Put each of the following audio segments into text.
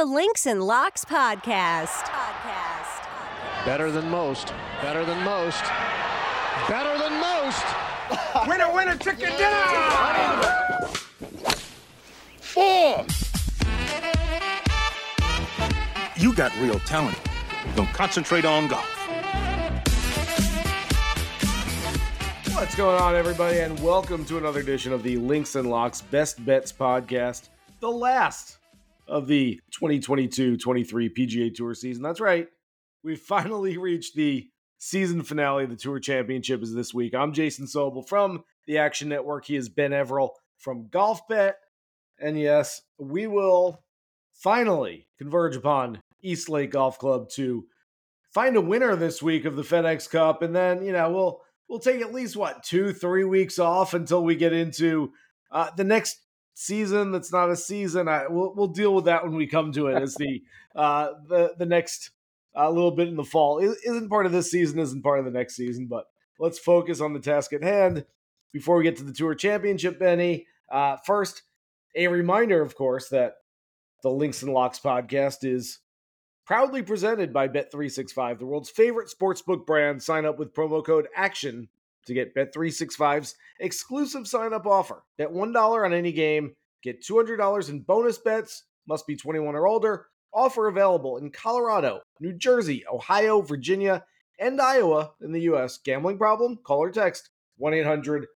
the Links and Locks podcast. Podcast. Better than most. Better than most. Better than most. winner, winner, chicken dinner! Four! You got real talent. Don't concentrate on golf. What's going on, everybody, and welcome to another edition of the Links and Locks Best Bets podcast, the last of the 2022 23 PGA Tour season. That's right, we finally reached the season finale the Tour Championship is this week. I'm Jason Sobel from the Action Network. He is Ben Everill from Golfbet. And yes, we will finally converge upon East Lake Golf Club to find a winner this week of the FedEx Cup. And then, you know, we'll we'll take at least what two, three weeks off until we get into uh, the next season. That's not a season. I we'll, we'll deal with that when we come to it as the uh, the the next a uh, little bit in the fall. It isn't part of this season, isn't part of the next season. But let's focus on the task at hand before we get to the Tour Championship. Benny, uh, first, a reminder, of course, that the Links and Locks podcast is proudly presented by Bet365, the world's favorite sportsbook brand. Sign up with promo code ACTION to get Bet365's exclusive sign up offer. Bet $1 on any game, get $200 in bonus bets, must be 21 or older. Offer available in Colorado, New Jersey, Ohio, Virginia, and Iowa in the U.S. Gambling problem? Call or text 1 800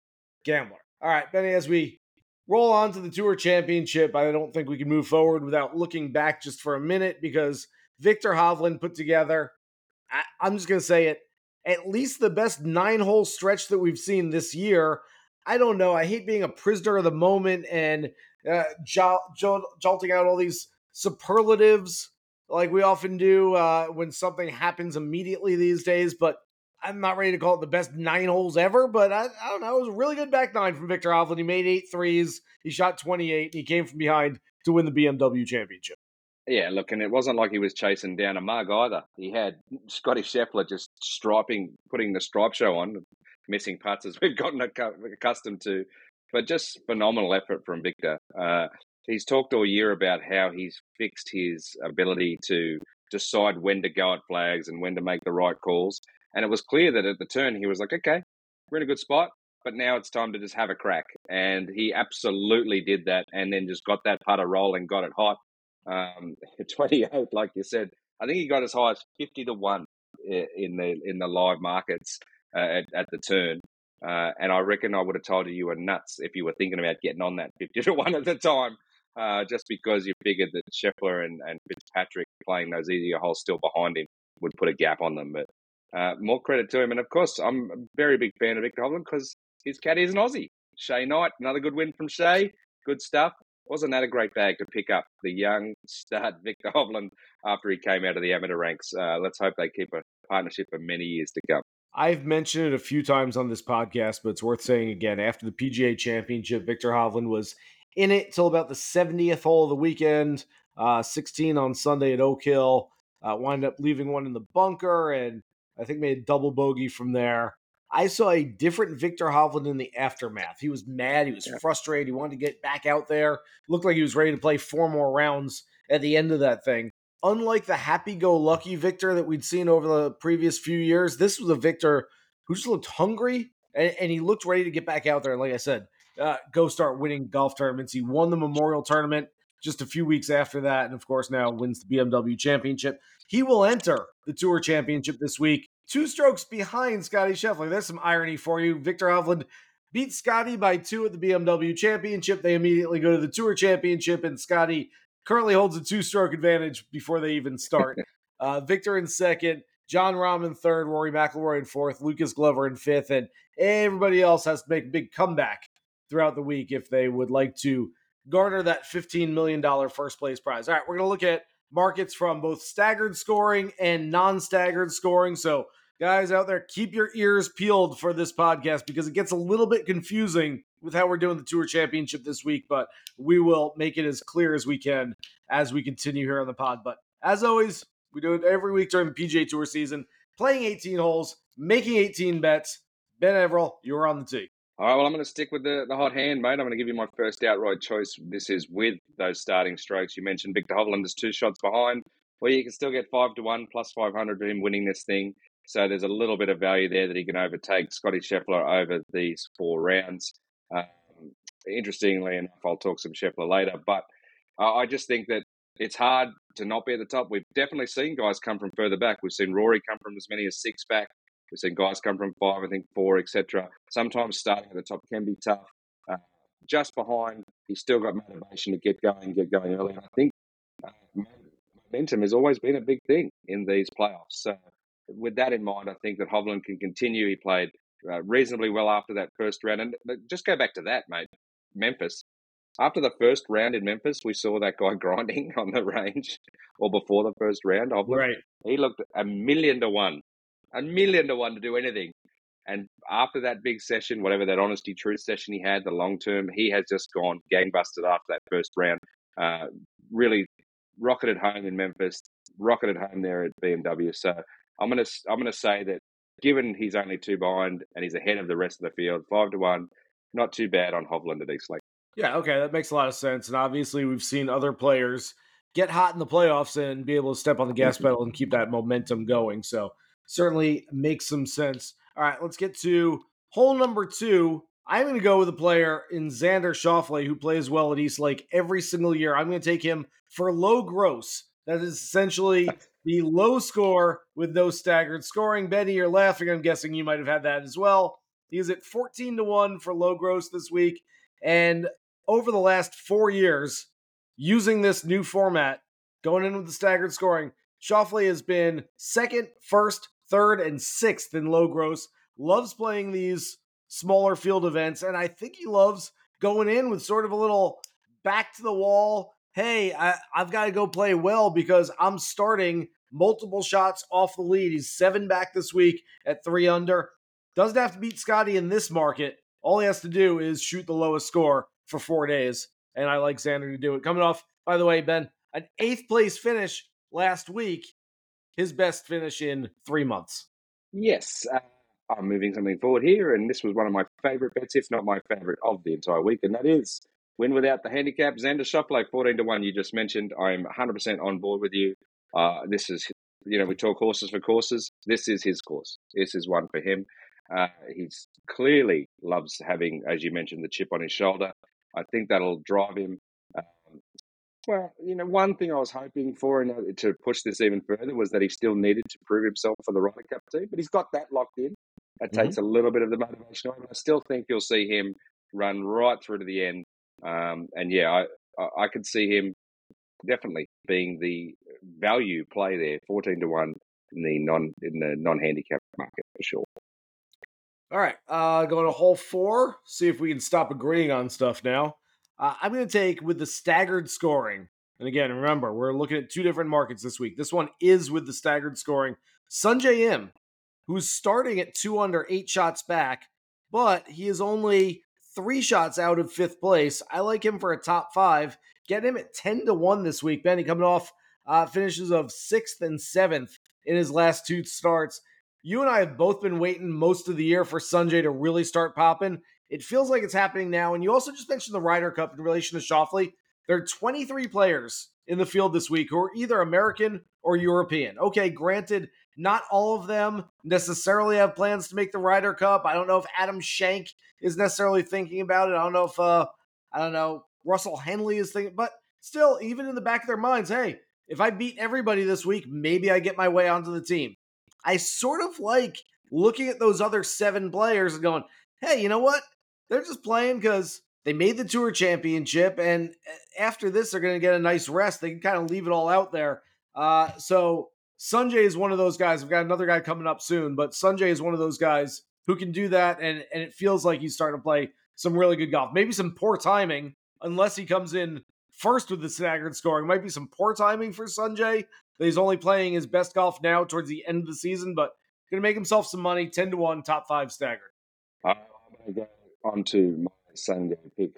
Gambler. All right, Benny, as we roll on to the Tour Championship, I don't think we can move forward without looking back just for a minute because Viktor Hovland put together, I, am just going to say it, at least the best nine hole stretch that we've seen this year. I don't know. I hate being a prisoner of the moment and uh, jolting out all these superlatives like we often do uh, when something happens immediately these days, but I'm not ready to call it the best nine holes ever, but I, I don't know. It was a really good back nine from Viktor Hovland. He made eight threes, he shot 28, and he came from behind to win the BMW championship. Yeah, look, and it wasn't like he was chasing down a mug either. He had Scottie Scheffler just striping, putting the stripe show on, missing putts as we've gotten accustomed to, but just phenomenal effort from Viktor. Uh, he's talked all year about how he's fixed his ability to decide when to go at flags and when to make the right calls. And it was clear that at the turn he was like, okay, we're in a good spot, but now it's time to just have a crack. And he absolutely did that and then just got that putter rolling, got it hot, um, 28, like you said, I think he got as high as 50 to 1 in the in the live markets uh, at, at the turn. Uh, and I reckon I would have told you you were nuts if you were thinking about getting on that 50 to 1 at the time, uh, just because you figured that Scheffler and, and Fitzpatrick playing those easier holes still behind him would put a gap on them. But uh, more credit to him. And of course, I'm a very big fan of Viktor Hovland because his caddy is an Aussie. Shay Knight, another good win from Shay. Good stuff wasn't that a great bag to pick up the young stud Viktor Hovland after he came out of the amateur ranks? Uh, let's hope they keep a partnership for many years to come. I've mentioned it a few times on this podcast, but it's worth saying again. After the PGA Championship, Viktor Hovland was in it till about the 70th hole of the weekend, uh, 16 on Sunday at Oak Hill. Uh, up leaving one in the bunker and I think made a double bogey from there. I saw a different Viktor Hovland in the aftermath. He was mad. He was yeah. frustrated. He wanted to get back out there. Looked like he was ready to play four more rounds at the end of that thing. Unlike the happy go lucky Viktor that we'd seen over the previous few years, this was a Viktor who just looked hungry and, and he looked ready to get back out there. And like I said, uh, go start winning golf tournaments. He won the Memorial Tournament just a few weeks after that. And of course, now wins the BMW Championship. He will enter the Tour Championship this week two strokes behind Scottie Scheffler. There's some irony for you. Viktor Hovland beat Scottie by two at the BMW Championship. They immediately go to the Tour Championship, and Scottie currently holds a two stroke advantage before they even start. uh, Viktor in second, Jon Rahm in third, Rory McIlroy in fourth, Lucas Glover in fifth, and everybody else has to make a big comeback throughout the week if they would like to garner that $15 million first place prize. All right, we're going to look at markets from both staggered scoring and non staggered scoring. So, guys out there, keep your ears peeled for this podcast because it gets a little bit confusing with how we're doing the Tour Championship this week, but we will make it as clear as we can as we continue here on the pod. But as always, we do it every week during the PGA Tour season, playing 18 holes, making 18 bets. Ben Everill, you're on the tee. All right, well, I'm going to stick with the, the hot hand, mate. I'm going to give you my first outright choice. This is with those starting strokes. You mentioned Viktor Hovland is two shots behind, where you can still get five to one plus 500 for him winning this thing. So there's a little bit of value there that he can overtake Scottie Scheffler over these four rounds. Um, interestingly enough, I'll talk some Scheffler later, but I just think that it's hard to not be at the top. We've definitely seen guys come from further back. We've seen Rory come from as many as six back. We've seen guys come from five, I think four, etc. Sometimes starting at the top can be tough. Uh, just behind, he's still got motivation to get going, get going early. And I think uh, momentum has always been a big thing in these playoffs. So, with that in mind, I think that Hovland can continue. He played uh, reasonably well after that first round. And just go back to that, mate. Memphis. After the first round in Memphis, we saw that guy grinding on the range, or before the first round. Hovland. Right. He looked a million to one a million to one to do anything. And after that big session, whatever that honesty truth session he had, the long term, he has just gone gangbusters after that first round. Uh, really rocketed home in Memphis, rocketed home there at BMW. So I'm gonna I'm gonna say that given he's only two behind and he's ahead of the rest of the field, five to one, not too bad on Hovland at East Lake. Yeah, okay, that makes a lot of sense. And obviously, we've seen other players get hot in the playoffs and be able to step on the gas mm-hmm. pedal and keep that momentum going. So certainly makes some sense. All right, let's get to hole number two. I'm going to go with a player in Xander Schauffele who plays well at East Lake every single year. I'm going to take him for low gross. That is essentially the low score with no staggered scoring. Benny, you're laughing. I'm guessing you might have had that as well. He's at 14 to 1 for low gross this week. And over the last four years, using this new format, going in with the staggered scoring, Schauffele has been second, first, third, and sixth in low gross. Loves playing these smaller field events, and I think he loves going in with sort of a little back to the wall. Hey, I, I've got to go play well because I'm starting multiple shots off the lead. He's seven back this week at three under. Doesn't have to beat Scottie in this market. All he has to do is shoot the lowest score for four days. And I like Xander to do it. Coming off, by the way, Ben, an eighth place finish last week his best finish in three months. Yes. Uh, I'm moving something forward here, and this was one of my favourite bets, if not my favourite of the entire week, and that is win without the handicap. Xander Schauffele, 14 to 1, you just mentioned. I'm 100% on board with you. Uh, this is, you know, we talk horses for courses. This is his course. This is one for him. Uh, he's clearly loves having, as you mentioned, the chip on his shoulder. I think that'll drive him. Um, well, you know, one thing I was hoping for and uh, to push this even further was that he still needed to prove himself for the Ryder Cup team, but he's got that locked in. That mm-hmm. takes a little bit of the motivation away. But I still think you'll see him run right through to the end. Um, and yeah, I, I, could see him definitely being the value play there, fourteen to one in the non in the non handicap market for sure. All right, uh, going to hole four. See if we can stop agreeing on stuff now. Uh, I'm going to take with the staggered scoring. And again, remember, we're looking at two different markets this week. This one is with the staggered scoring. Sungjae Im, who's starting at two under, eight shots back, but he is only three shots out of fifth place. I like him for a top five. Get him at 10 to 1 this week. Benny coming off uh, finishes of sixth and seventh in his last two starts. You and I have both been waiting most of the year for Sungjae to really start popping. It feels like it's happening now. And you also just mentioned the Ryder Cup in relation to Schauffele. There are 23 players in the field this week who are either American or European. Okay, granted, not all of them necessarily have plans to make the Ryder Cup. I don't know if Adam Schenk is necessarily thinking about it. I don't know if uh I don't know Russell Henley is thinking, but still, even in the back of their minds, hey, if I beat everybody this week, maybe I get my way onto the team. I sort of like looking at those other seven players and going, hey, you know what? They're just playing because they made the tour championship, and eh, after this, they're going to get a nice rest. They can kind of leave it all out there. Uh, so Sungjae is one of those guys. I've got another guy coming up soon, but Sungjae is one of those guys who can do that, and and it feels like he's starting to play some really good golf. Maybe some poor timing, unless he comes in first with the staggered scoring. Might be some poor timing for Sungjae. He's only playing his best golf now towards the end of the season, but going to make himself some money. Ten to one, top five staggered. I'm going to go onto my Sunday pick,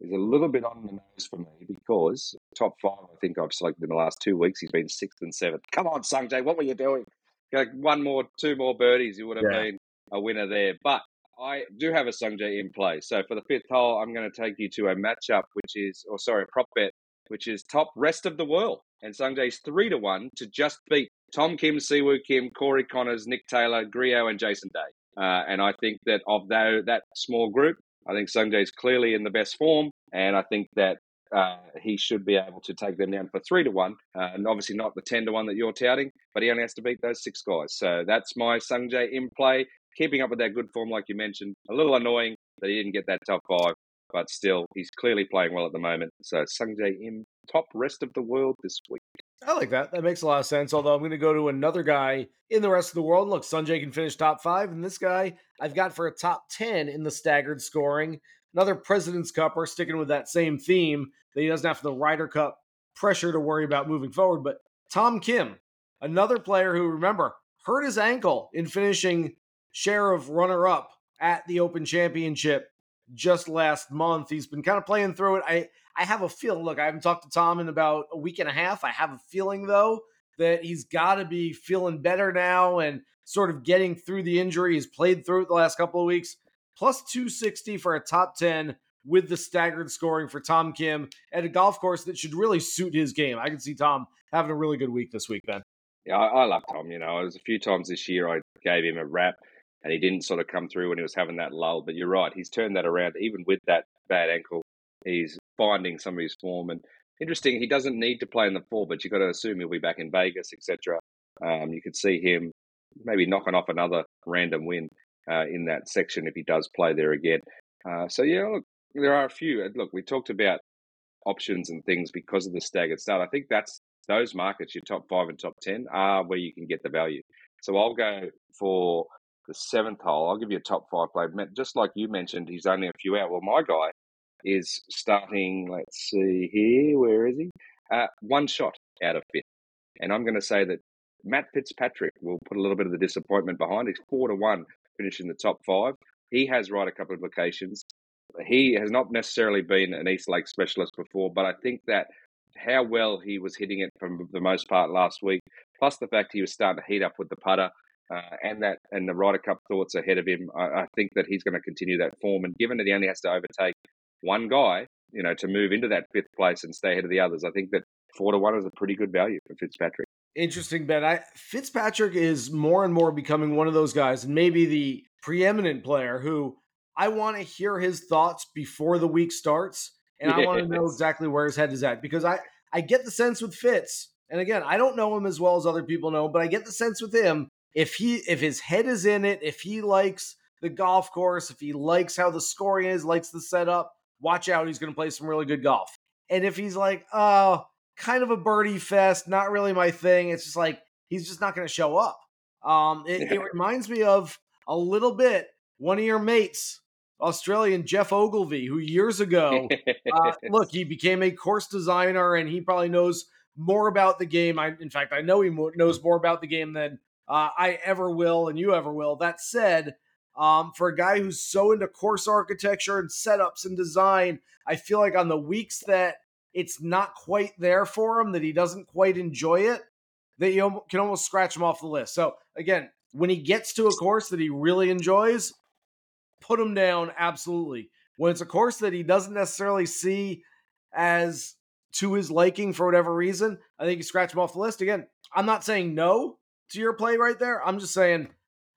is a little bit on the nose for me because top five, I think I've selected in the last two weeks. He's been sixth and seventh. Come on, Sungjae, what were you doing? Like one more, two more birdies, you would have yeah. been a winner there. But I do have a Sungjae in play. So for the fifth hole, I'm going to take you to a matchup, which is, or sorry, a prop bet, which is top rest of the world. And Sungjae's three to one to just beat Tom Kim, Siwoo Kim, Corey Conners, Nick Taylor, Grillo, and Jason Day. Uh, and I think that of that, that small group, I think Sungjae is clearly in the best form. And I think that uh, he should be able to take them down for three to one, uh, and obviously not the ten to one that you're touting, but he only has to beat those six guys. So that's my Sungjae in play, keeping up with that good form, like you mentioned. A little annoying that he didn't get that top five, but still, he's clearly playing well at the moment. So Sungjae in top rest of the world this week. I like that. That makes a lot of sense. Although I'm going to go to another guy in the rest of the world. Look, Sungjae can finish top five, and this guy I've got for a top 10 in the staggered scoring. Another President's Cup. We're sticking with that same theme that he doesn't have the Ryder Cup pressure to worry about moving forward. But Tom Kim, another player who, remember, hurt his ankle in finishing share of runner up at the Open Championship just last month. He's been kind of playing through it. I I have a feeling. Look, I haven't talked to Tom in about a week and a half. I have a feeling though that he's got to be feeling better now and sort of getting through the injury. He's played through it the last couple of weeks. Plus 260 for a top 10 with the staggered scoring for Tom Kim at a golf course that should really suit his game. I can see Tom having a really good week this week, Ben. Yeah, I, I love Tom. You know, it was a few times this year I gave him a rap and he didn't sort of come through when he was having that lull. But you're right, he's turned that around. Even with that bad ankle, he's finding some of his form. And interesting, he doesn't need to play in the four, but you've got to assume he'll be back in Vegas, etc. Um, you could see him maybe knocking off another random win uh, in that section if he does play there again. Uh, so yeah, look, there are a few. Look, we talked about options and things because of the staggered start. I think that's those markets, your top five and top ten, are where you can get the value. So I'll go for the seventh hole. I'll give you a top five play. Just like you mentioned, he's only a few out. Well, my guy is starting. Let's see here. Where is he? Uh, one shot out of fifth, and I'm going to say that Matt Fitzpatrick will put a little bit of the disappointment behind. He's four to one, finishing the top five. He has couple of locations. He has not necessarily been an East Lake specialist before, but I think that how well he was hitting it from the most part last week, plus the fact he was starting to heat up with the putter, uh, and that and the Ryder Cup thoughts ahead of him, I, I, think that he's going to continue that form. And given that he only has to overtake one guy, you know, to move into that fifth place and stay ahead of the others, I think that four to one is a pretty good value for Fitzpatrick. Interesting bet. I, Fitzpatrick is more and more becoming one of those guys, and maybe the preeminent player who I want to hear his thoughts before the week starts, and yes. I want to know exactly where his head is at because I I get the sense with Fitz, and again, I don't know him as well as other people know, but I get the sense with him if he if his head is in it, if he likes the golf course, if he likes how the scoring is, likes the setup, watch out, he's going to play some really good golf. And if he's like, oh, kind of a birdie fest, not really my thing, it's just like he's just not going to show up. Um, it, yeah. it reminds me of a little bit one of your mates, Australian Geoff Ogilvy, who years ago, uh, look, he became a course designer and he probably knows more about the game. I, in fact, I know he knows more about the game than uh, I ever will and you ever will. That said, um, for a guy who's so into course architecture and setups and design, I feel like on the weeks that it's not quite there for him, that he doesn't quite enjoy it, that you can almost scratch him off the list. So again, when he gets to a course that he really enjoys, put him down absolutely. When it's a course that he doesn't necessarily see as to his liking for whatever reason, I think you scratch him off the list. Again, I'm not saying no to your play right there. I'm just saying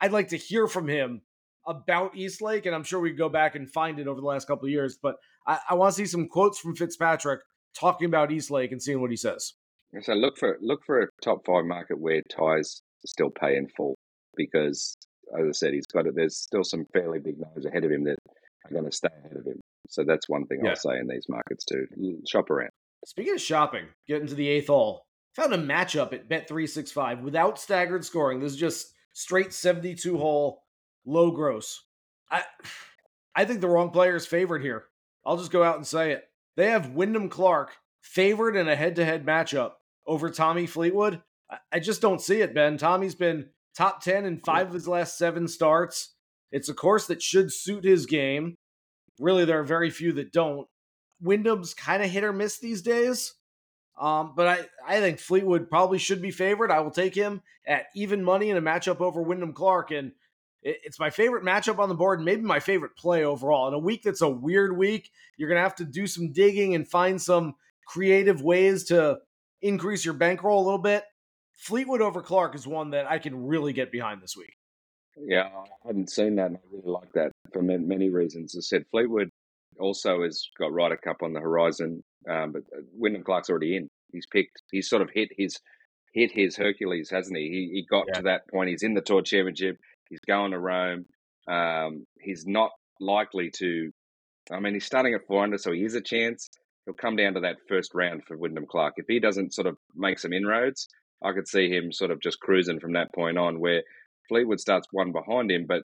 I'd like to hear from him about East Lake, and I'm sure we could go back and find it over the last couple of years. But I, I want to see some quotes from Fitzpatrick talking about East Lake and seeing what he says. So look for look for a top five market where ties still pay in full because, as I said, he's got it. There's still some fairly big names ahead of him that are going to stay ahead of him. So that's one thing yeah. I'll say in these markets too. Shop around. Speaking of shopping, getting to the eighth hole, found a matchup at Bet365 without staggered scoring. This is just straight 72 hole, low gross. I I think the wrong player is favored here. I'll just go out and say it. They have Wyndham Clark favored in a head to head matchup over Tommy Fleetwood. I just don't see it, Ben. Tommy's been top 10 in five of his last seven starts. It's a course that should suit his game. Really, there are very few that don't. Wyndham's kind of hit or miss these days. Um, but I, I think Fleetwood probably should be favored. I will take him at even money in a matchup over Wyndham Clark. And It's my favorite matchup on the board, and maybe my favorite play overall. In a week that's a weird week, you're going to have to do some digging and find some creative ways to increase your bankroll a little bit. Fleetwood over Clark is one that I can really get behind this week. Yeah, I hadn't seen that. And I really like that for many reasons. As I said, Fleetwood also has got Ryder Cup on the horizon, um, but uh, Wyndham Clark's already in. He's picked. He's sort of hit his hit his Hercules, hasn't he? He, he got yeah. to that point. He's in the Tour Championship. He's going to Rome. Um, he's not likely to. I mean, he's starting at 400, so he is a chance. He'll come down to that first round for Wyndham Clark. If he doesn't sort of make some inroads, I could see him sort of just cruising from that point on, where Fleetwood starts one behind him, but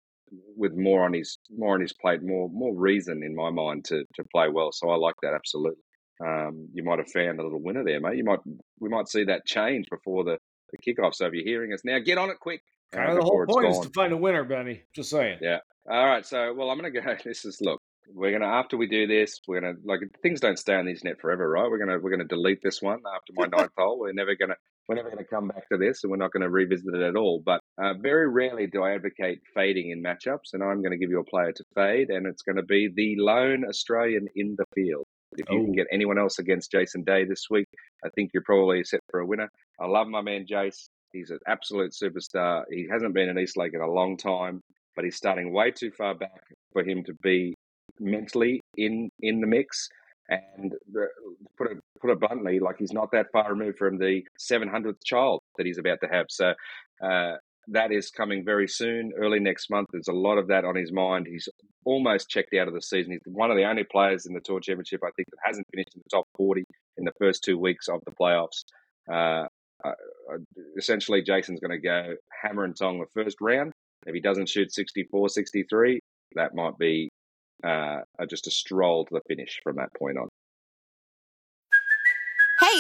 with more on his more on his plate, more more reason in my mind to to play well. So I like that absolutely. Um, you might have found a little winner there, mate. You might we might see that change before the, the kickoff. So if you're hearing us now, get on it quick. Kind of the whole point is to find a winner, Benny. Just saying. Yeah. All right. So well, I'm going to go. This is look. We're gonna after we do this, we're gonna like things don't stay on the internet forever, right? We're gonna we're gonna delete this one after my ninth hole. We're never gonna we're never gonna come back to this, and we're not gonna revisit it at all. But uh, very rarely do I advocate fading in matchups, and I'm going to give you a player to fade, and it's going to be the lone Australian in the field. If you oh. can get anyone else against Jason Day this week, I think you're probably set for a winner. I love my man Jace. He's an absolute superstar. He hasn't been in East Lake in a long time, but he's starting way too far back for him to be mentally in in the mix. And put it put it bluntly, like he's not that far removed from the 700th child that he's about to have. So uh, that is coming very soon, early next month. There's a lot of that on his mind. He's almost checked out of the season. He's one of the only players in the Tour Championship, I think, that hasn't finished in the top 40 in the first two weeks of the playoffs. Uh, essentially, Jason's going to go hammer and tong the first round. If he doesn't shoot 64, 63, that might be uh, just a stroll to the finish from that point on.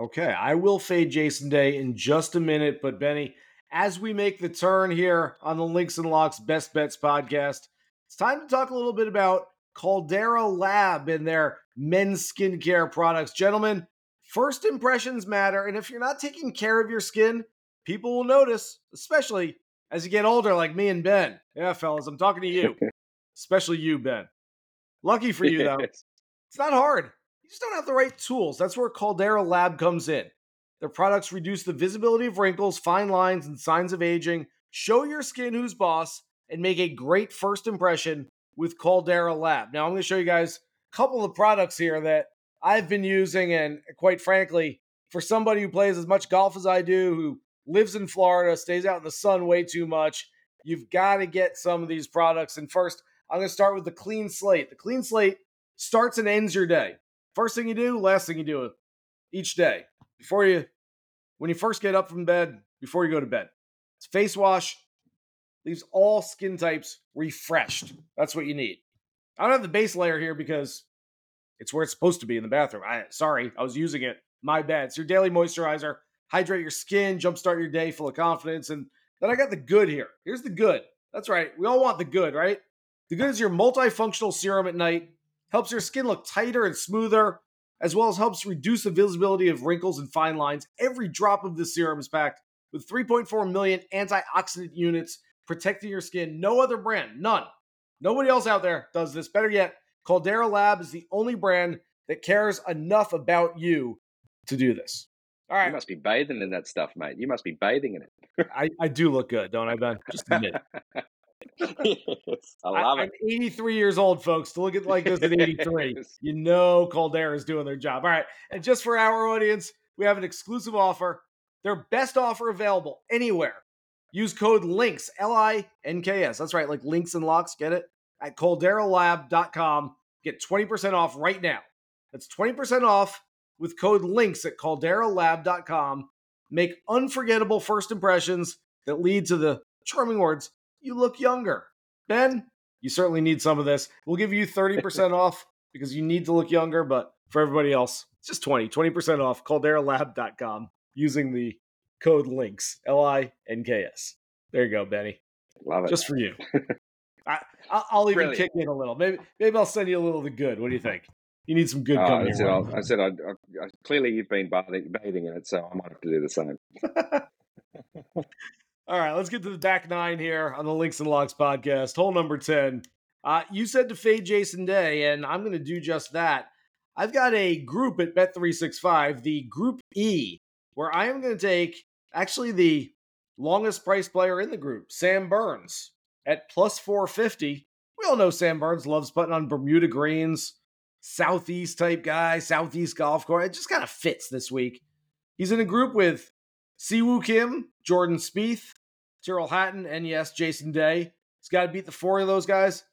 Okay, I will fade Jason Day in just a minute, but Benny, as we make the turn here on the Links and Locks Best Bets podcast, it's time to talk a little bit about Caldera Lab and their men's skincare products. Gentlemen, first impressions matter, and if you're not taking care of your skin, people will notice, especially as you get older, like me and Ben. Yeah, fellas, I'm talking to you, especially you, Ben. Lucky for you, though, it's not hard just don't have the right tools. That's where Caldera Lab comes in. Their products reduce the visibility of wrinkles, fine lines, and signs of aging, show your skin who's boss, and make a great first impression with Caldera Lab. Now, I'm going to show you guys a couple of products here that I've been using, and quite frankly, for somebody who plays as much golf as I do, who lives in Florida, stays out in the sun way too much, you've got to get some of these products. And first, I'm going to start with the Clean Slate. The Clean Slate starts and ends your day. First thing you do, last thing you do each day before you, when you first get up from bed, before you go to bed. It's face wash, leaves all skin types refreshed. That's what you need. I don't have the base layer here because it's where it's supposed to be in the bathroom. I sorry, I was using it. My bad. It's your daily moisturizer. Hydrate your skin, jumpstart your day full of confidence. And then I got the good here. Here's the good. That's right. We all want the good, right? The good is your multifunctional serum at night helps your skin look tighter and smoother, as well as helps reduce the visibility of wrinkles and fine lines. Every drop of this serum is packed with 3.4 million antioxidant units protecting your skin. No other brand, none. Nobody else out there does this. Better yet, Caldera Lab is the only brand that cares enough about you to do this. All right. You must be bathing in that stuff, mate. You must be bathing in it. I, I do look good, don't I, Ben? Just admit I love I, it. I'm 83 years old, folks. To look at like this at 83, yes. you know Caldera is doing their job. All right, and just for our audience, we have an exclusive offer. Their best offer available anywhere. Use code LINKS, L I N K S. That's right, like links and locks. Get it? At calderalab.com. Get 20% off right now. That's 20% off with code LINKS at calderalab.com. Make unforgettable first impressions that lead to the charming words you look younger. Ben, you certainly need some of this. We'll give you 30% off because you need to look younger, but for everybody else, it's just 20, 20% off. CalderaLab.com using the code LINKS, L I N K S. There you go, Benny. Love it. Just for you. I, I- I'll even Brilliant. kick in a little. Maybe maybe I'll send you a little of the good. What do you think? You need some good Oh, coming I said, your way. I, I said I, I, uh, clearly you've been bathing, bathing in it, so I might have to do the same. All right, let's get to the back nine here on the Links and Locks podcast. Hole number 10. Uh, you said to fade Jason Day, and I'm going to do just that. I've got a group at Bet365, the Group E, where I am going to take actually the longest price player in the group, Sam Burns, at plus 450. We all know Sam Burns loves putting on Bermuda greens, Southeast type guy, Southeast golf course. It just kind of fits this week. He's in a group with Siwoo Kim, Jordan Spieth, Tyrrell Hatton, and yes, Jason Day. He's got to beat the four of those guys.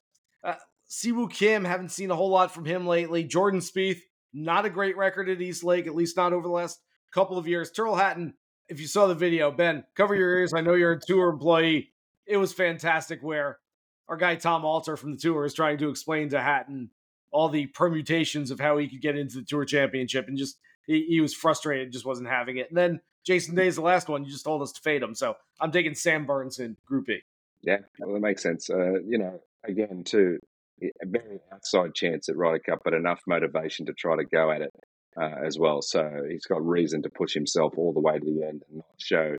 Uh, Siwoo Kim, haven't seen a whole lot from him lately. Jordan Spieth, not a great record at East Lake, at least not over the last couple of years. Tyrrell Hatton, if you saw the video, Ben, cover your ears. I know you're a tour employee. It was fantastic where our guy Tom Alter from the tour is trying to explain to Hatton all the permutations of how he could get into the tour championship and just he, he was frustrated, just wasn't having it. And then Jason Day's the last one. You just told us to fade him. So I'm taking Sam Burns in Group E. Yeah, well, that makes sense. Uh, you know, again, too, a very outside chance at Ryder Cup, but enough motivation to try to go at it uh, as well. So he's got reason to push himself all the way to the end and not show,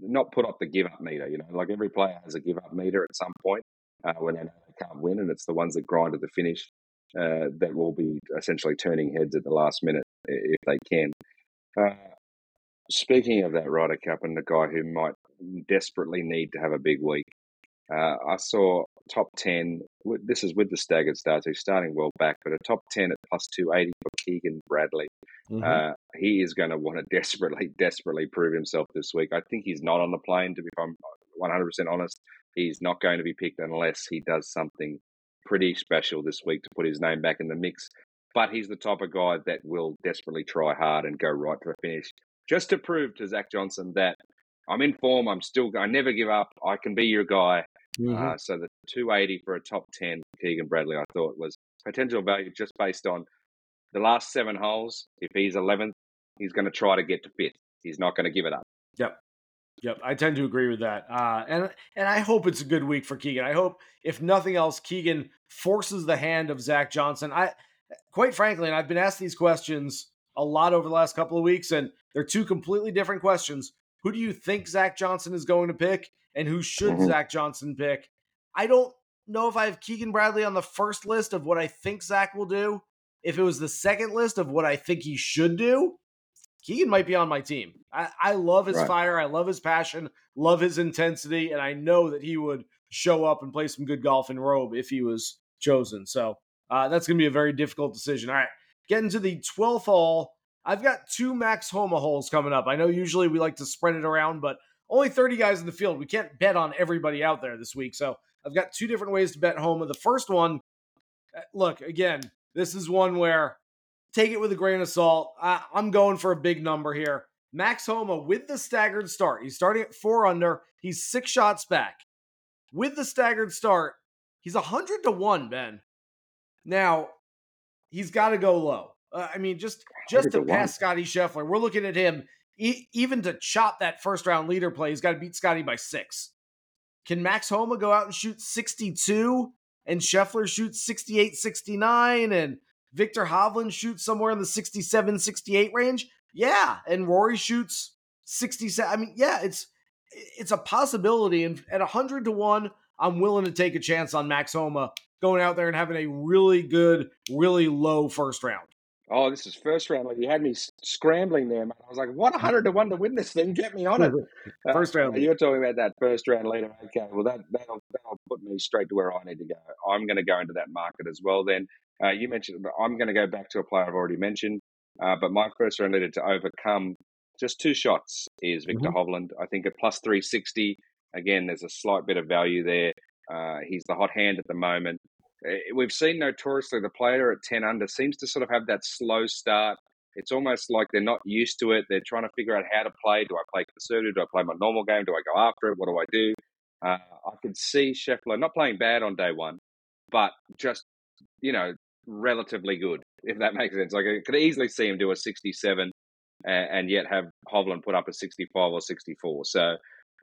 not put up the give up meter. You know, like every player has a give up meter at some point uh, when they can't win, and it's the ones that grind to the finish uh, that will be essentially turning heads at the last minute if they can. Uh, speaking of that Ryder Cup and the guy who might desperately need to have a big week, uh, I saw top 10. This is with the staggered starts. He's starting well back, but a top 10 at plus 280 for Keegan Bradley. Mm-hmm. Uh, he is going to want to desperately, desperately prove himself this week. I think he's not on the plane, to be if I'm 100% honest. He's not going to be picked unless he does something pretty special this week to put his name back in the mix. But he's the type of guy that will desperately try hard and go right to the finish just to prove to Zach Johnson that I'm in form. I'm still, I never give up. I can be your guy. Mm-hmm. Uh, so the 280 for a top 10 Keegan Bradley, I thought was potential value just based on the last seven holes. If he's 11th, he's going to try to get to fifth. He's not going to give it up. Yep. Yep, I tend to agree with that, uh, and and I hope it's a good week for Keegan. I hope, if nothing else, Keegan forces the hand of Zach Johnson. I, quite frankly, and I've been asked these questions a lot over the last couple of weeks, and they're two completely different questions. Who do you think Zach Johnson is going to pick, and who should Mhm. Zach Johnson pick? I don't know if I have Keegan Bradley on the first list of what I think Zach will do. If it was the second list of what I think he should do, Keegan might be on my team. I, I love his Right. fire. I love his passion, love his intensity, and I know that he would show up and play some good golf in Rome if he was chosen. So uh, that's going to be a very difficult decision. All right, getting to the 12th hole. I've got two Max Homa holes coming up. I know usually we like to spread it around, but only 30 guys in the field. We can't bet on everybody out there this week. So I've got two different ways to bet Homa. The first one, uh, look, again, this is one where take it with a grain of salt. I, I'm going for a big number here. Max Homa with the staggered start. He's starting at four under. He's six shots back. With the staggered start, he's 100 to 1, Ben. Now, he's got to go low. Uh, I mean, just just to pass Scottie Scheffler, we're looking at him. E- even to chop that first round leader play, he's got to beat Scotty by six. Can Max Homa go out and shoot 62 and Scheffler shoots 68 69 and Victor Hovland shoots somewhere in the 67 68 range? Yeah. And Rory shoots 67. I mean, yeah, it's it's a possibility. And at 100 to 1, I'm willing to take a chance on Max Homa going out there and having a really good, really low first round. Oh, this is first round. Like you had me scrambling there, man. I was like, "What, hundred to one to win this thing? Get me on it." Uh, First round lead. You're talking about that first round leader. Okay, well that that'll, that'll put me straight to where I need to go. I'm going to go into that market as well. Then uh, you mentioned I'm going to go back to a player I've already mentioned, uh, but my first round leader to overcome just two shots is Victor Hovland. I think at plus three sixty. Again, there's a slight bit of value there. Uh, he's the hot hand at the moment. Uh, We've seen notoriously the player at 10 under seems to sort of have that slow start. It's almost like they're not used to it. They're trying to figure out how to play. Do I play conservative? Do I play my normal game? Do I go after it? What do I do? Uh, I could see Scheffler not playing bad on day one, but just you know relatively good, if that makes sense. Like I could easily see him do a 67 and, and yet have Hovland put up a 65 or 64. So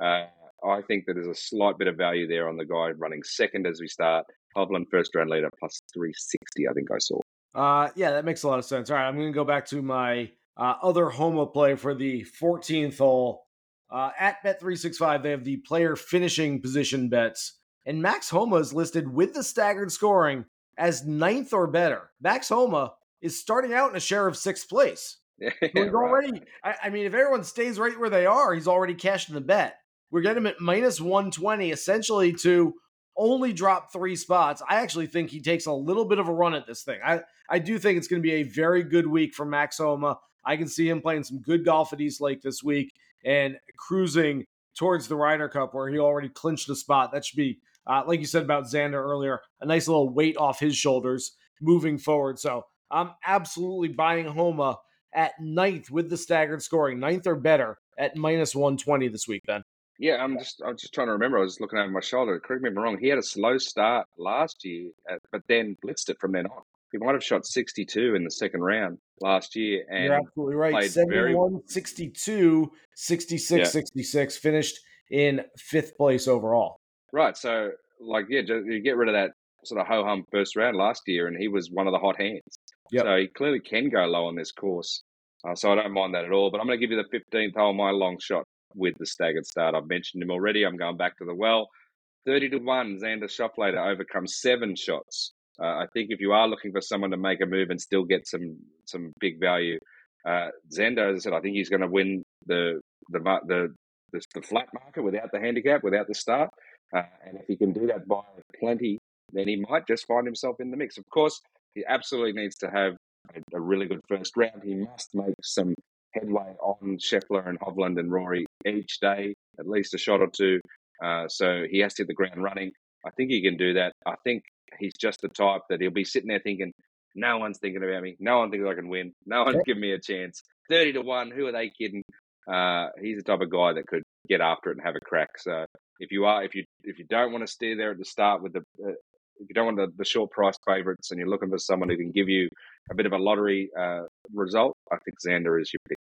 uh, I think that there's a slight bit of value there on the guy running second as we start. Hovland first round leader plus 360, I think I saw. Uh, yeah, that makes a lot of sense. All right, I'm going to go back to my uh, other Homa play for the 14th hole. Uh, at Bet365, they have the player finishing position bets. And Max Homa is listed with the staggered scoring as ninth or better. Max Homa is starting out in a share of sixth place. Yeah, he's right. already, I, I mean, if everyone stays right where they are, he's already cashed in the bet. We're getting him at minus 120, essentially to only drop three spots. I actually think he takes a little bit of a run at this thing. I, I do think it's going to be a very good week for Max Homa. I can see him playing some good golf at East Lake this week and cruising towards the Ryder Cup where he already clinched a spot. That should be, uh, like you said about Xander earlier, a nice little weight off his shoulders moving forward. So I'm absolutely buying Homa at ninth with the staggered scoring, ninth or better at minus 120 this week, Ben. Yeah, I'm just I'm just trying to remember. I was looking over my shoulder. Correct me if I'm wrong. He had a slow start last year, uh, but then blitzed it from then on. He might have shot 62 in the second round last year, and You're absolutely right. played very- 62, 66, Yeah. 66, finished in fifth place overall. right. So, like, yeah, you get rid of that sort of ho hum first round last year, and he was one of the hot hands. Yep. So he clearly can go low on this course. Uh, so I don't mind that at all. But I'm going to give you the 15th hole, my long shot with the staggered start. I've mentioned him already. I'm going back to the well. 30 to 1, Xander Schauffele to overcome seven shots. Uh, I think if you are looking for someone to make a move and still get some some big value, uh, Xander, as I said, I think he's going to win the the the the, the flat market without the handicap, without the start. Uh, and if he can do that by plenty, then he might just find himself in the mix. Of course, he absolutely needs to have a, a really good first round. He must make some headway on Scheffler and Hovland and Rory each day, at least a shot or two. Uh, so he has to hit the ground running. I think he can do that. I think he's just the type that he'll be sitting there thinking, no one's thinking about me. No one thinks I can win. No one's giving me a chance. 30 to 1. Who are they kidding? Uh, he's the type of guy that could get after it and have a crack. So if you are, if you if you don't want to steer there at the start with the, uh, if you don't want the, the short price favourites and you're looking for someone who can give you a bit of a lottery uh, result, I think Xander is your pick.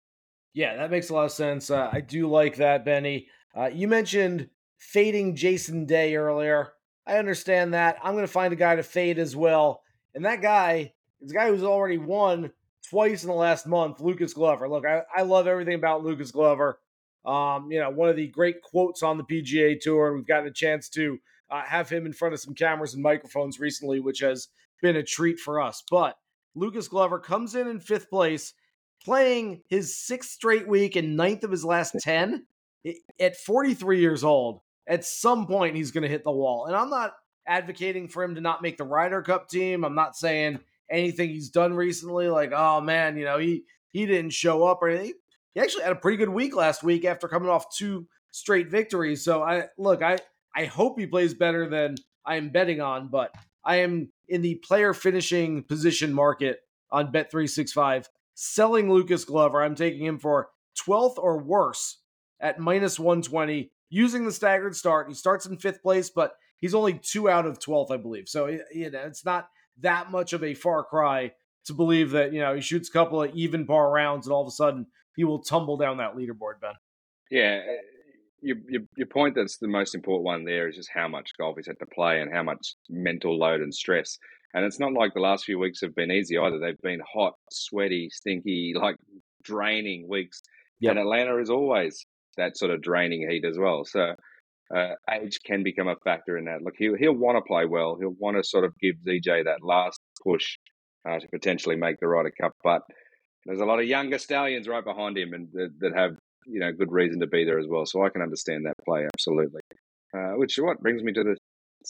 Yeah, that makes a lot of sense. Uh, I do like that, Benny. Uh, you mentioned fading Jason Day earlier. I understand that. I'm going to find a guy to fade as well. And that guy is a guy who's already won twice in the last month, Lucas Glover. Look, I, I love everything about Lucas Glover. Um, you know, one of the great quotes on the PGA Tour. We've gotten a chance to uh, have him in front of some cameras and microphones recently, which has been a treat for us. But Lucas Glover comes in in fifth place, playing his sixth straight week and ninth of his last 10 at 43 years old. At some point, he's going to hit the wall. And I'm not advocating for him to not make the Ryder Cup team. I'm not saying anything he's done recently, like, oh man, you know, he he didn't show up or anything. He actually had a pretty good week last week after coming off two straight victories. So I look, I I hope he plays better than I am betting on, but I am in the player finishing position market on Bet365, selling Lucas Glover. I'm taking him for 12th or worse at minus 120 using the staggered start. He starts in fifth place, but he's only two out of 12th, I believe. So, you know, it's not that much of a far cry to believe that, you know, he shoots a couple of even par rounds and all of a sudden he will tumble down that leaderboard, Ben. Yeah, uh, your, your your point that's the most important one there is just how much golf he's had to play and how much mental load and stress. And it's not like the last few weeks have been easy either. They've been hot, sweaty, stinky, like draining weeks. Yep. And Atlanta is always that sort of draining heat as well. So uh, age can become a factor in that. Look, he'll he'll want to play well. He'll want to sort of give ZJ that last push uh, to potentially make the Ryder Cup. But there's a lot of younger stallions right behind him, and that, that have you know good reason to be there as well. So I can understand that play absolutely. Uh, which what brings me to the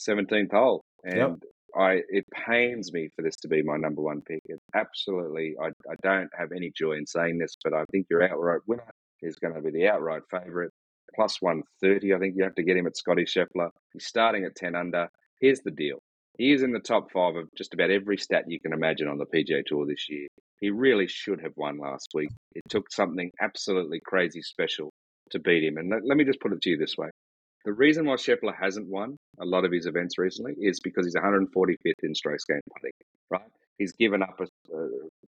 17th hole, and Yep. I it pains me for this to be my number one pick. It absolutely, I I don't have any joy in saying this, but I think your outright winner is going to be the outright favourite. Plus 130, I think you have to get him at Scottie Scheffler. He's starting at 10 under. Here's the deal. He is in the top five of just about every stat you can imagine on the PGA Tour this year. He really should have won last week. It took something absolutely crazy special to beat him. And let, let me just put it to you this way The reason why Scheffler hasn't won a lot of his events recently is because he's 145th in strokes gained putting, right? He's given up a, a,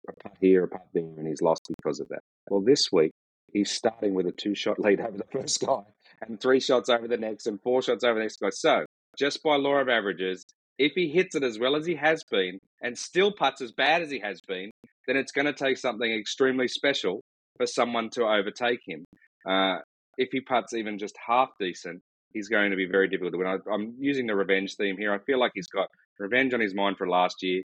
a putt here, a putt there, and he's lost because of that. Well, this week, he's starting with a two shot lead over the first guy, and three shots over the next, and four shots over the next guy. So, just by law of averages, if he hits it as well as he has been and still puts as bad as he has been, then it's going to take something extremely special for someone to overtake him. Uh, if he puts even just half decent, he's going to be very difficult to win. I, I'm using the revenge theme here. I feel like he's got revenge on his mind for last year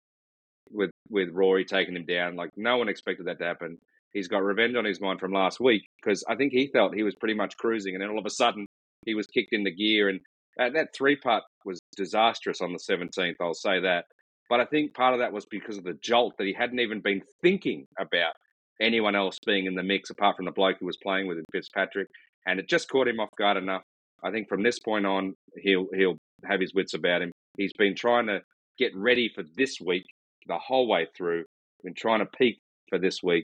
with with Rory taking him down. Like no one expected that to happen. He's got revenge on his mind from last week because I think he felt he was pretty much cruising, and then all of a sudden he was kicked into gear. And that, that three putt was disastrous on the 17th. I'll say that. But I think part of that was because of the jolt that he hadn't even been thinking about anyone else being in the mix apart from the bloke who was playing with Fitzpatrick, and it just caught him off guard enough. I think from this point on, he'll he'll have his wits about him. He's been trying to get ready for this week the whole way through. Been trying to peak for this week.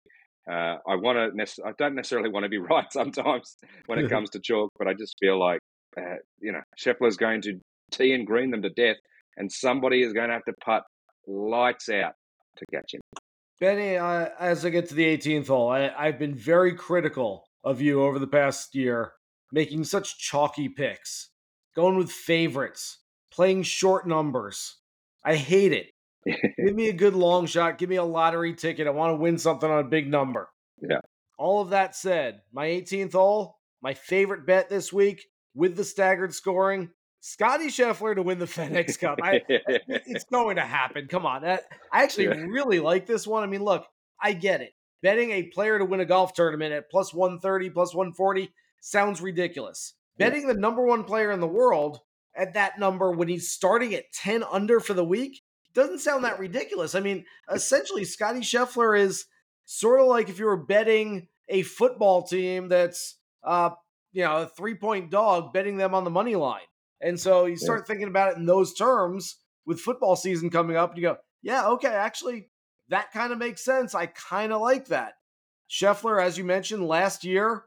Uh, I want to. Nec- I don't necessarily want to be right sometimes when it comes to chalk, but I just feel like uh, you know Scheffler's going to tee and green them to death, and somebody is going to have to putt lights out to catch him. Benny, uh, as I get to the 18th hole, I, I've been very critical of you over the past year, making such chalky picks, going with favorites, playing short numbers. I hate it. give me a good long shot. Give me a lottery ticket. I want to win something on a big number. Yeah. All of that said, my 18th hole, my favorite bet this week with the staggered scoring, Scottie Scheffler to win the FedEx Cup. I, it's going to happen. Come on. I actually yeah. really like this one. I mean, look, I get it. Betting a player to win a golf tournament at plus 130, plus 140 sounds ridiculous. Betting the number one player in the world at that number when he's starting at 10 under for the week doesn't sound that ridiculous. I mean, essentially, Scottie Scheffler is sort of like if you were betting a football team that's, uh, you know, a three point dog, betting them on the money line. And so you start yeah. thinking about it in those terms with football season coming up, and you go, yeah, okay, actually, that kind of makes sense. I kind of like that. Scheffler, as you mentioned, last year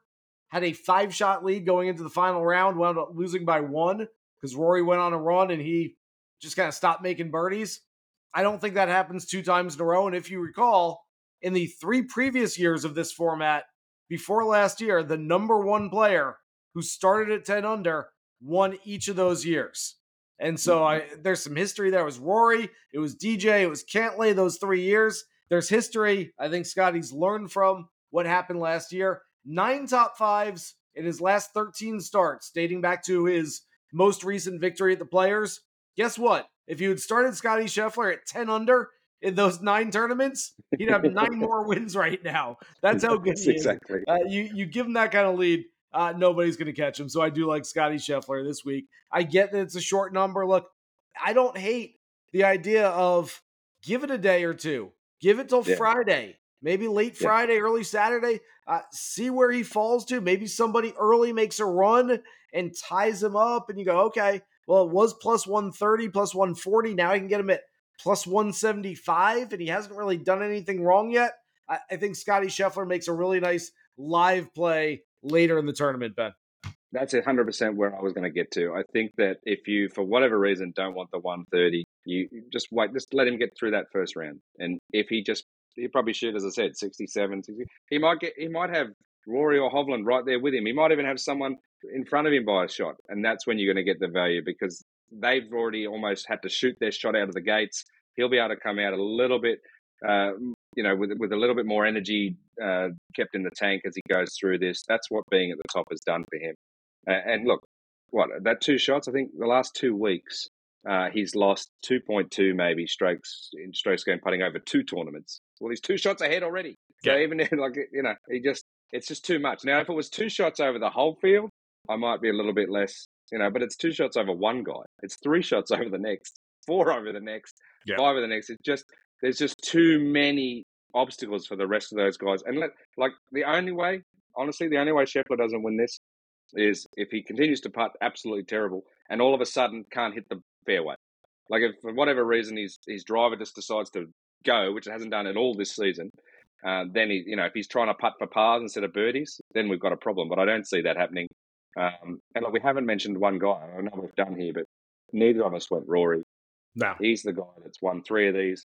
had a five shot lead going into the final round, wound up losing by one because Rory went on a run and he just kind of stopped making birdies. I don't think that happens two times in a row. And if you recall, in the three previous years of this format, before last year, the number one player who started at 10 under won each of those years. And so I mm-hmm. there's some history there. It was Rory, it was DJ, it was Cantlay those three years. There's history. I think Scottie's learned from what happened last year. Nine top fives in his last 13 starts, dating back to his most recent victory at the Players. Guess what? If you had started Scottie Scheffler at 10 under in those nine tournaments, he'd have nine more wins right now. That's how good he is. exactly. Uh, you you give him that kind of lead, uh, nobody's going to catch him. So I do like Scottie Scheffler this week. I get that it's a short number. Look, I don't hate the idea of give it a day or two, give it till yeah. Friday, maybe late yeah. Friday, early Saturday. Uh, see where he falls to. Maybe somebody early makes a run and ties him up, and you go, okay, well, it was plus 130, plus 140. Now I can get him at plus 175, and he hasn't really done anything wrong yet. I, I think Scottie Scheffler makes a really nice live play later in the tournament, Ben. That's 100% where I was going to get to. I think that if you, for whatever reason, don't want the 130, you just wait, just let him get through that first round. And if he just, he probably shoot, as I said, 67, 60, he might get, he might have Rory or Hovland right there with him. He might even have someone in front of him by a shot. And that's when you're going to get the value because they've already almost had to shoot their shot out of the gates. He'll be able to come out a little bit, uh, you know, with with a little bit more energy uh, kept in the tank as he goes through this. That's what being at the top has done for him. Uh, and look, what that two shots? I think the last two weeks uh, he's lost two point two maybe strokes in strokes game putting over two tournaments. Well, he's two shots ahead already. So yeah. even like you know, he just it's just too much. Now, if it was two shots over the whole field, I might be a little bit less, you know, but it's two shots over one guy. It's three shots over the next, four over the next, yeah. five over the next. It's just, there's just too many obstacles for the rest of those guys. And let, like the only way, honestly, the only way Scheffler doesn't win this is if he continues to putt absolutely terrible and all of a sudden can't hit the fairway. Like if for whatever reason his his driver just decides to go, which it hasn't done at all this season, uh, then he, you know, if he's trying to putt for pars instead of birdies, then we've got a problem. But I don't see that happening. Um, and look, we haven't mentioned one guy. I know we've done here, but neither of us went Rory. No. He's the guy that's won three of these.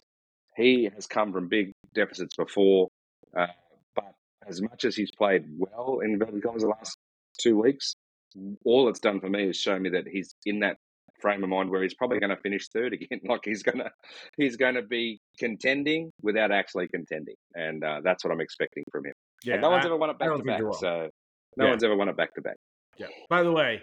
He has come from big deficits before, uh, but as much as he's played well in the last two weeks, all it's done for me is show me that he's in that frame of mind where he's probably going to finish third again. like he's going to he's going to be contending without actually contending, and uh, that's what I'm expecting from him. Yeah, and no one's ever won it back to back, so no Yeah. one's ever won it back to back. Yeah. By the way,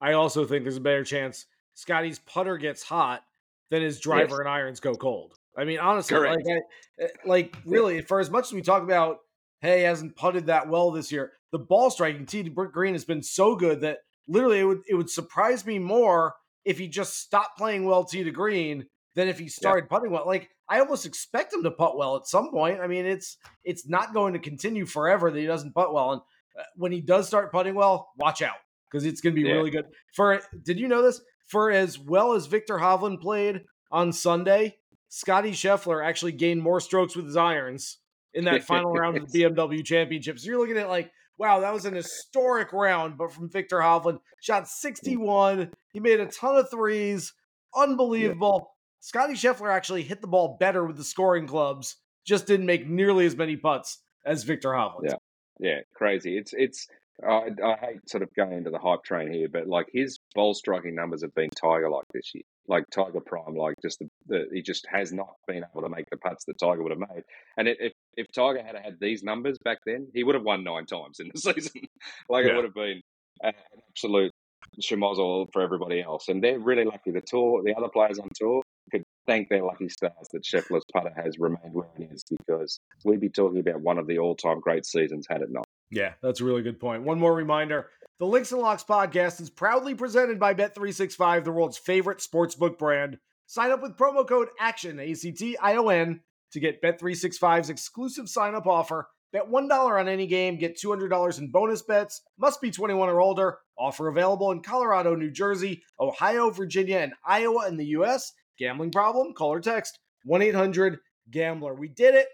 I also think there's a better chance Scottie's putter gets hot than his driver Yes. and irons go cold. I mean, honestly, Correct. like, I, eh, like really, for as much as we talk about, hey, hasn't putted that well this year, the ball striking Brick Green has been so good that literally it would it would surprise me more if he just stopped playing well tee to green than if he started putting well. Like I almost expect him to putt well at some point. I mean, it's it's not going to continue forever that he doesn't putt well, and uh, when he does start putting well, watch out because it's going to be Yeah. really good. For did you know this? For as well as Viktor Hovland played on Sunday, Scottie Scheffler actually gained more strokes with his irons in that final round of the BMW Championship. So you're looking at like, wow, that was an historic round. But from Viktor Hovland, shot 61. He made a ton of threes. Unbelievable. Scottie Scheffler actually hit the ball better with the scoring clubs, just didn't make nearly as many putts as Viktor Hovland. Yeah. Yeah, crazy. It's it's. I I hate sort of going into the hype train here, but like his ball striking numbers have been Tiger like this year, like Tiger prime, like just the, the he just has not been able to make the putts that Tiger would have made. And it, if if Tiger had had these numbers back then, he would have won nine times in the season. like Yeah. it would have been an absolute schmozzle for everybody else. And they're really lucky. The tour, the other players on tour could thank their lucky stars that Scheffler's putter has remained where it is because we'd be talking about one of the all-time great seasons had it not. Yeah, that's a really good point. One more reminder the Links and Locks podcast is proudly presented by Bet365, the world's favorite sportsbook brand. Sign up with promo code ACTION, A C T I O N, to get Bet365's exclusive sign up offer. Bet $1 on any game, get $200 in bonus bets. Must be 21 or older. Offer available in Colorado, New Jersey, Ohio, Virginia, and Iowa in the U.S. Gambling problem? Call or text 1 800 Gambler. We did it.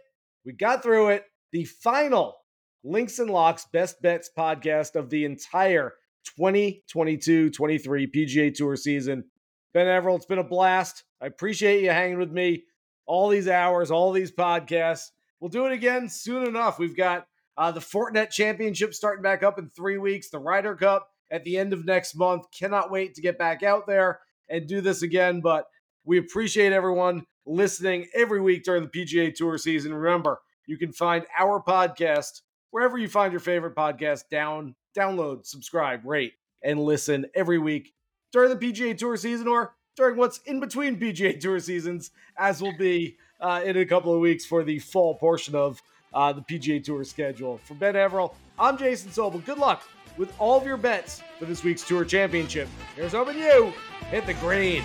We got through it. The final Links and Locks Best Bets podcast of the entire 2022 23 PGA Tour season. Ben Everill, it's been a blast. I appreciate you hanging with me all these hours, all these podcasts. We'll do it again soon enough. We've got uh, the Fortinet Championship starting back up in three weeks, the Ryder Cup at the end of next month. Cannot wait to get back out there and do this again. But we appreciate everyone listening every week during the PGA Tour season. Remember, you can find our podcast wherever you find your favorite podcast. Down, download, subscribe, rate, and listen every week during the PGA Tour season or during what's in between PGA Tour seasons, as will be uh, in a couple of weeks for the fall portion of uh, the PGA Tour schedule. For Ben Everill, I'm Jason Sobel. Good luck with all of your bets for this week's Tour Championship. Here's hoping you hit the green.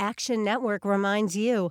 Action Network reminds you